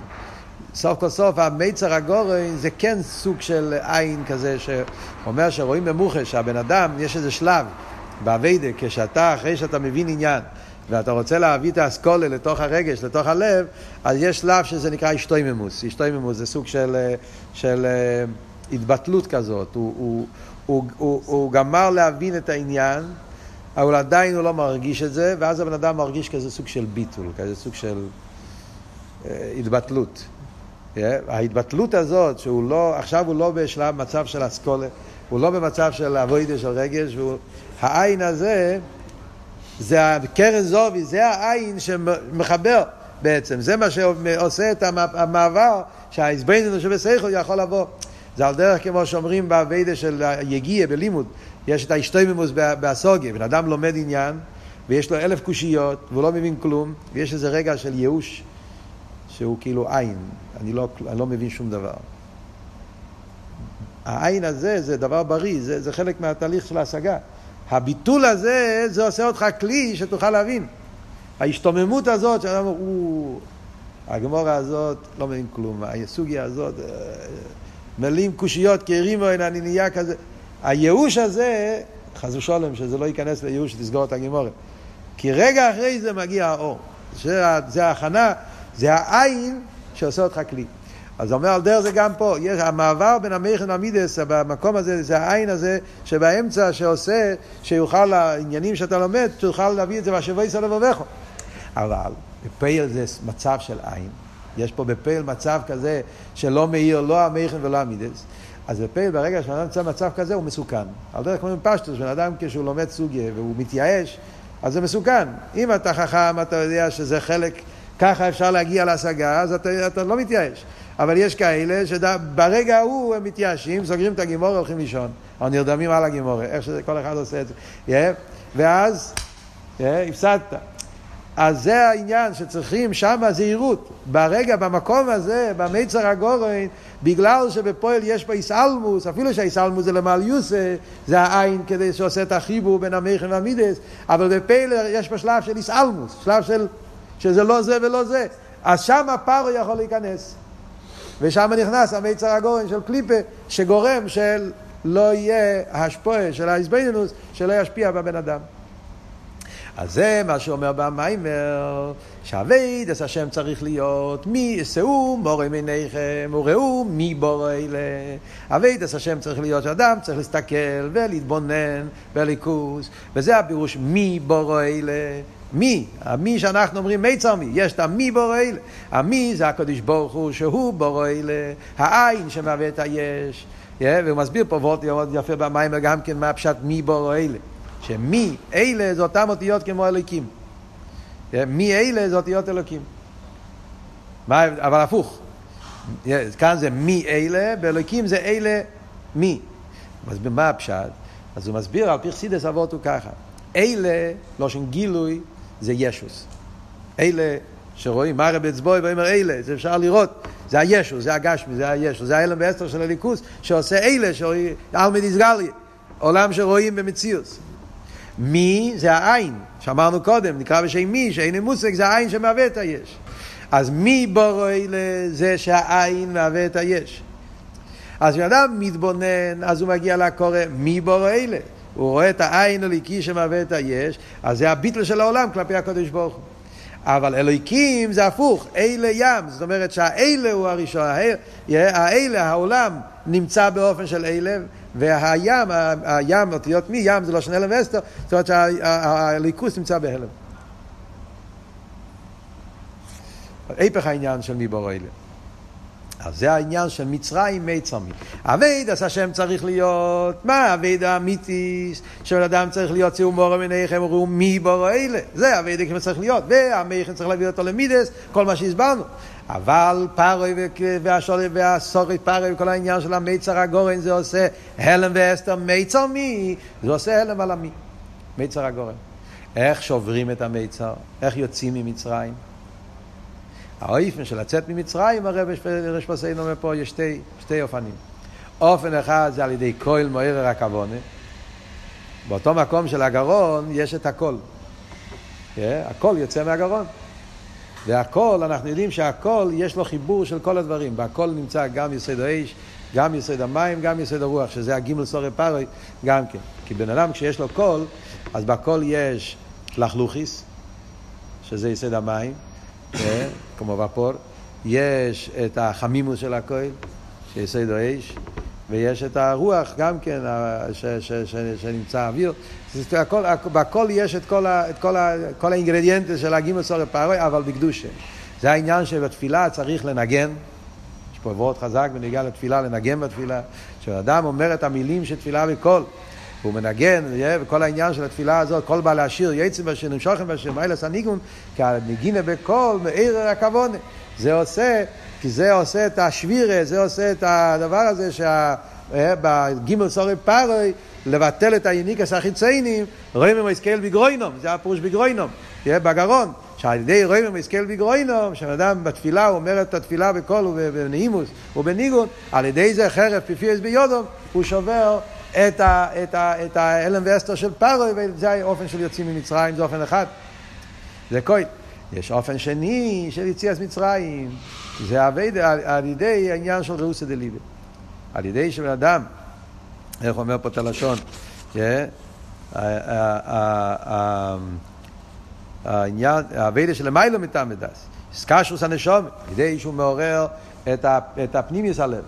סוף כל סוף המיצר הגורן זה כן סוג של עין כזה שאומר שרואים במוחש שהבן אדם יש איזה שלב באביידה כשאתה אחרי שאתה מבין עניין ואתה רוצה להביא את האסכולה לתוך הרגש, לתוך הלב, אז יש שלב שזה נקרא אשתויממוס. אשתויממוס זה סוג של, של uh, התבטלות כזאת. הוא, הוא, הוא, הוא, הוא גמר להבין את העניין, אבל עדיין הוא לא מרגיש את זה, ואז הבן אדם מרגיש כזה סוג של ביטול, כזה סוג של uh, התבטלות. Yeah, ההתבטלות הזאת, שהוא לא, עכשיו הוא לא בשלב מצב של אסכולה, הוא לא במצב של אבוידה של רגש, והוא, העין הזה, זה הקרן זובי, זה העין שמחבר בעצם, זה מה שעושה את המעבר שהאיזבננו שבסייכו יכול לבוא. זה על דרך כמו שאומרים באביידה של יגיע בלימוד, יש את האשתויממוס באסוגיה, בן אדם לומד עניין ויש לו אלף קושיות והוא לא מבין כלום ויש איזה רגע של ייאוש שהוא כאילו עין, אני לא, אני לא מבין שום דבר. העין הזה זה דבר בריא, זה, זה חלק מהתהליך של ההשגה. הביטול הזה, זה עושה אותך כלי שתוכל להבין. ההשתוממות הזאת, שאתה אומר, הגמורה הזאת לא מבין כלום, הסוגיה הזאת, אה, מילים קושיות כרימו, אני נהיה כזה. הייאוש הזה, חס ושלום, שזה לא ייכנס לייאוש שתסגור את הגימורה. כי רגע אחרי זה מגיע האור. זה ההכנה, זה העין שעושה אותך כלי. אז אומר על דרך זה גם פה, יש, המעבר בין המכן והמידס, במקום הזה, זה העין הזה שבאמצע שעושה, שיוכל לעניינים שאתה לומד, תוכל להביא את זה והשבוע יסע לבבך. אבל בפייל זה מצב של עין, יש פה בפייל מצב כזה שלא מאיר לא המכן ולא המידס. אז בפייל ברגע שאדם נמצא במצב כזה הוא מסוכן. על דרך כמו פשטוס, בן אדם כשהוא לומד סוגיה והוא מתייאש, אז זה מסוכן. אם אתה חכם, אתה יודע שזה חלק, ככה אפשר להגיע להשגה, אז אתה, אתה לא מתייאש. אבל יש כאלה שברגע ההוא הם מתייאשים, סוגרים את הגימור והולכים לישון. או נרדמים על הגימור, איך שכל אחד עושה את זה. Yeah, ואז yeah, הפסדת. אז זה העניין שצריכים שם זהירות. ברגע, במקום הזה, במיצר הגורן, בגלל שבפועל יש פה איסלמוס, אפילו שהאיסלמוס זה למעל יוסה, זה העין כדי שעושה את החיבור בין המכן והמידס, אבל בפלר יש פה שלב של איסלמוס, שלב של, שזה לא זה ולא זה. אז שם הפרו יכול להיכנס. ושם נכנס המיצר הגורן של קליפה, שגורם של לא יהיה השפועה של האיזבנינוס, שלא ישפיע בבן אדם. אז זה מה שאומר במיימר, שהאבייד אס השם צריך להיות מי שאו מורה מעיניכם וראו מי בורא אלה. אס השם צריך להיות שאדם צריך להסתכל ולהתבונן בליכוס, וזה הפירוש מי בורא אלה. מי, המי שאנחנו אומרים מיצר מי, יש את המי בורא אלה. המי זה הקדוש ברוך הוא שהוא בורא אלה, העין שמהווה את היש. Yeah, והוא מסביר פה וורט יפה במיימר גם כן מה הפשט מי בורא אלה. שמי אלה זה אותם אותיות כמו אלוקים. מי אלה זה אותיות אלוקים. מה, אבל הפוך. כאן זה מי אלה, באלוקים זה אלה מי. אז מה הפשט? אז הוא מסביר על פי חסידס אבות הוא ככה. אלה, לא שם גילוי, זה ישוס. אלה שרואים, מה רבי אצבוי ואומר אלה, זה אפשר לראות, זה הישוס, זה הגשמי, זה הישוס, זה האלם באסתר של הליכוס, שעושה אלה, שרואים, אלמי דיסגלי, עולם שרואים במציאוס. מי זה העין, שאמרנו קודם, נקרא בשם מי, שאין מושג, זה העין שמהווה את היש. אז מי בורו אלה זה שהעין מהווה את היש. אז כשאדם מתבונן, אז הוא מגיע לקורא מי בורו אלה. הוא רואה את העין הליקי שמהווה את היש, אז זה הביטל של העולם כלפי הקדוש ברוך הוא. אבל אלוהיקים זה הפוך, אלה ים, זאת אומרת שהאלה הוא הראשון, האלה, העולם, נמצא באופן של אלה, והים, הים, אותיות מי, ים זה לא שני הלם ואסתר, זאת אומרת שהליכוס נמצא בהלם. היפך העניין של מי בורא אלה. אז זה העניין של מצרים מי צמי. אבייד אז השם צריך להיות, מה אבייד האמיתיס, שבן אדם צריך להיות ציור מורה מניכם, וראו מי בורא אלה. זה אבייד כמו צריך להיות, והמכן צריך להביא אותו למידס, כל מה שהסברנו. אבל פרוי והשולי והסורי פרוי וכל העניין של המיצר הגורן זה עושה הלם ואסתר מיצר מי, זה עושה הלם על המי, מיצר הגורן. איך שוברים את המיצר, איך יוצאים ממצרים. האופן של לצאת ממצרים, הרב רשפוסיין אומר פה, יש שתי, שתי אופנים. אופן אחד זה על ידי כהל מוער הכוונה. באותו מקום של הגרון יש את הכל. Yeah, הכל יוצא מהגרון. והכל, אנחנו יודעים שהכל, יש לו חיבור של כל הדברים. בהכל נמצא גם יסוד האש, גם יסוד המים, גם יסוד הרוח, שזה הגימל סורי פרוי, גם כן. כי בן אדם כשיש לו קול, אז בקול יש לחלוכיס, שזה יסוד המים, כמו ופור, יש את החמימוס של הכל, שיסוד האש, ויש את הרוח גם כן, ש, ש, ש, שנמצא אוויר. הכל, בכל יש את כל, ה, את כל, ה, כל האינגרדיאנטים של הגימל סורי פרוי, אבל בקדושה. זה העניין שבתפילה צריך לנגן. יש פה וורד חזק בנגיעה לתפילה, לנגן בתפילה. כשאדם אומר את המילים של תפילה בקול, הוא מנגן, וכל העניין של התפילה הזאת, כל בעל השיר, יצא בשיר, נמשוכם בשיר, מיילס הניגון, כי הנגינה בקול, מאיר הכוונה. זה עושה כי זה עושה את השבירה, זה עושה את הדבר הזה שבגימל אה, סורי פארוי, לבטל את היניקס החיציינים, רואים אם הסקל בגרוינום, זה הפירוש בגרוינום, תהיה בגרון, שעל ידי רואים אם הסקל בגרוינום, שאדם בתפילה, הוא אומר את התפילה בקול ובנעימוס ובניגון, על ידי זה חרב פיפיוס ביודום, הוא שובר את, ה, את, ה, את ההלם ואסתר של פארוי, וזה האופן של יוצאים ממצרים, זה אופן אחד. זה כהן. יש אופן שני של יציאת מצרים, זה עבד על, על ידי העניין של ראוסא דליבה. על ידי שבן אדם, איך אומר פה את הלשון, העניין, האביידה של המיילו מטעם ודס, סקשוס הנשום, ידי שהוא מעורר את הפנימיוס הלב.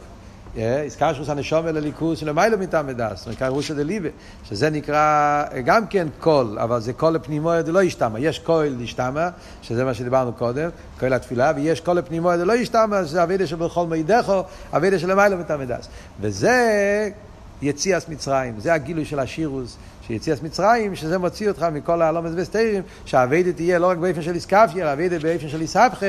איסקשוס הנשום אל הליכוס שלמיילו מטעם ודס, רוסא דליבה, שזה נקרא גם כן קול, אבל זה קול לפנימויה דלא ישתמע. יש קול להשתמע, שזה מה שדיברנו קודם, קול התפילה, ויש קול לפנימויה דלא ישתמע, שזה אבידה שבכל מידךו, אבידה שלמיילו מטעם ודס. וזה יציאס מצרים, זה הגילוי של השירוס. שיציאס מצרים, שזה מוציא אותך מכל העלומס וסתירים, שהאביידה תהיה לא רק באופן של איסקפיה, אלא אביידה באופן של איסבכה,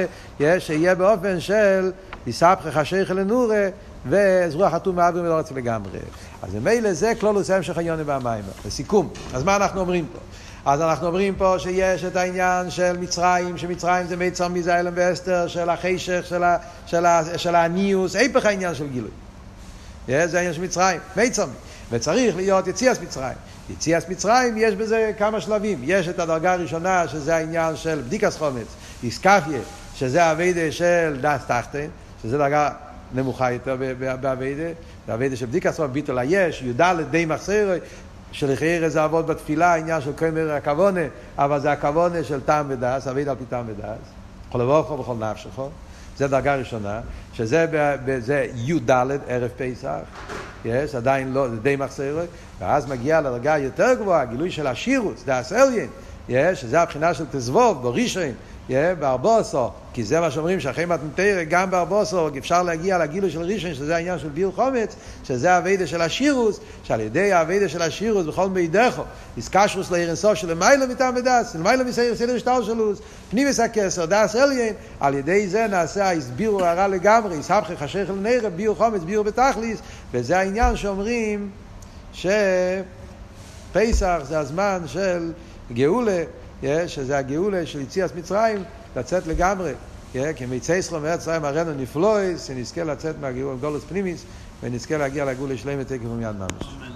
שיהיה באופן של איסבכה חשיכה לנורה, וזרוע חתום מאוויר ולא רוצה לגמרי. אז ממילא זה כלולוס המשך העניונים והמים. לסיכום, אז מה אנחנו אומרים פה? אז אנחנו אומרים פה שיש את העניין של מצרים, שמצרים זה מיצר מזיילם ואסתר, של החשך, של, ה, של, ה, של העניות, היפך העניין של גילוי. זה העניין של מצרים, מיצר. וצריך להיות יציאת מצרים. יציאת מצרים יש בזה כמה שלבים. יש את הדרגה הראשונה שזה העניין של בדיקת חמץ, אתכפיא, שזה העבודה של דעת תחתון, שזה דרגה נמוכה יותר בעבודה, בעבודה של בדיקת חמץ, ביטול היש, י"ד די מחסרי, שלכאורה זה עבודת התפילה, העניין של קומר הכוונה, אבל זה הכוונה של טעם ודעת, עבודה על פי טעם ודעת, כל אבוכו וכל נפשכו. זה דרגה ראשונה, שזה זה י"ד ערב פסח, יש, עדיין לא, זה די מחסר, ואז מגיע לדרגה יותר גבוהה, גילוי של השירוץ, דאס אליין, יש, שזה הבחינה של תזבוב, בראשון, בארבוסו, כי זה מה שאומרים שאחרי מתנתרא, גם בארבוסו אפשר להגיע לגילוי של ראשון, שזה העניין של ביר חומץ, שזה הווידה של השירוס, שעל ידי הווידה של השירוס בכל מידךו, איסקשרוס לעיר אינסוף של מיילא מטעם ודס, מיילא מסייר סדר שטר שלוס, פנימס הכסר, דס אליין, על ידי זה נעשה ההסבירו הרע לגמרי, יסבכי חשך לנרא, ביר חומץ, ביר בתכליס, וזה העניין שאומרים שפסח זה הזמן של גאולה שזה הגאולה של יציאת מצרים, לצאת לגמרי. כי מיצי ישראל מארץ ישראל מראינו נפלויס, שנזכה לצאת מהגאולה גולוס פנימיס, ונזכה להגיע לגאולה שלם ותקף ומיד ממש.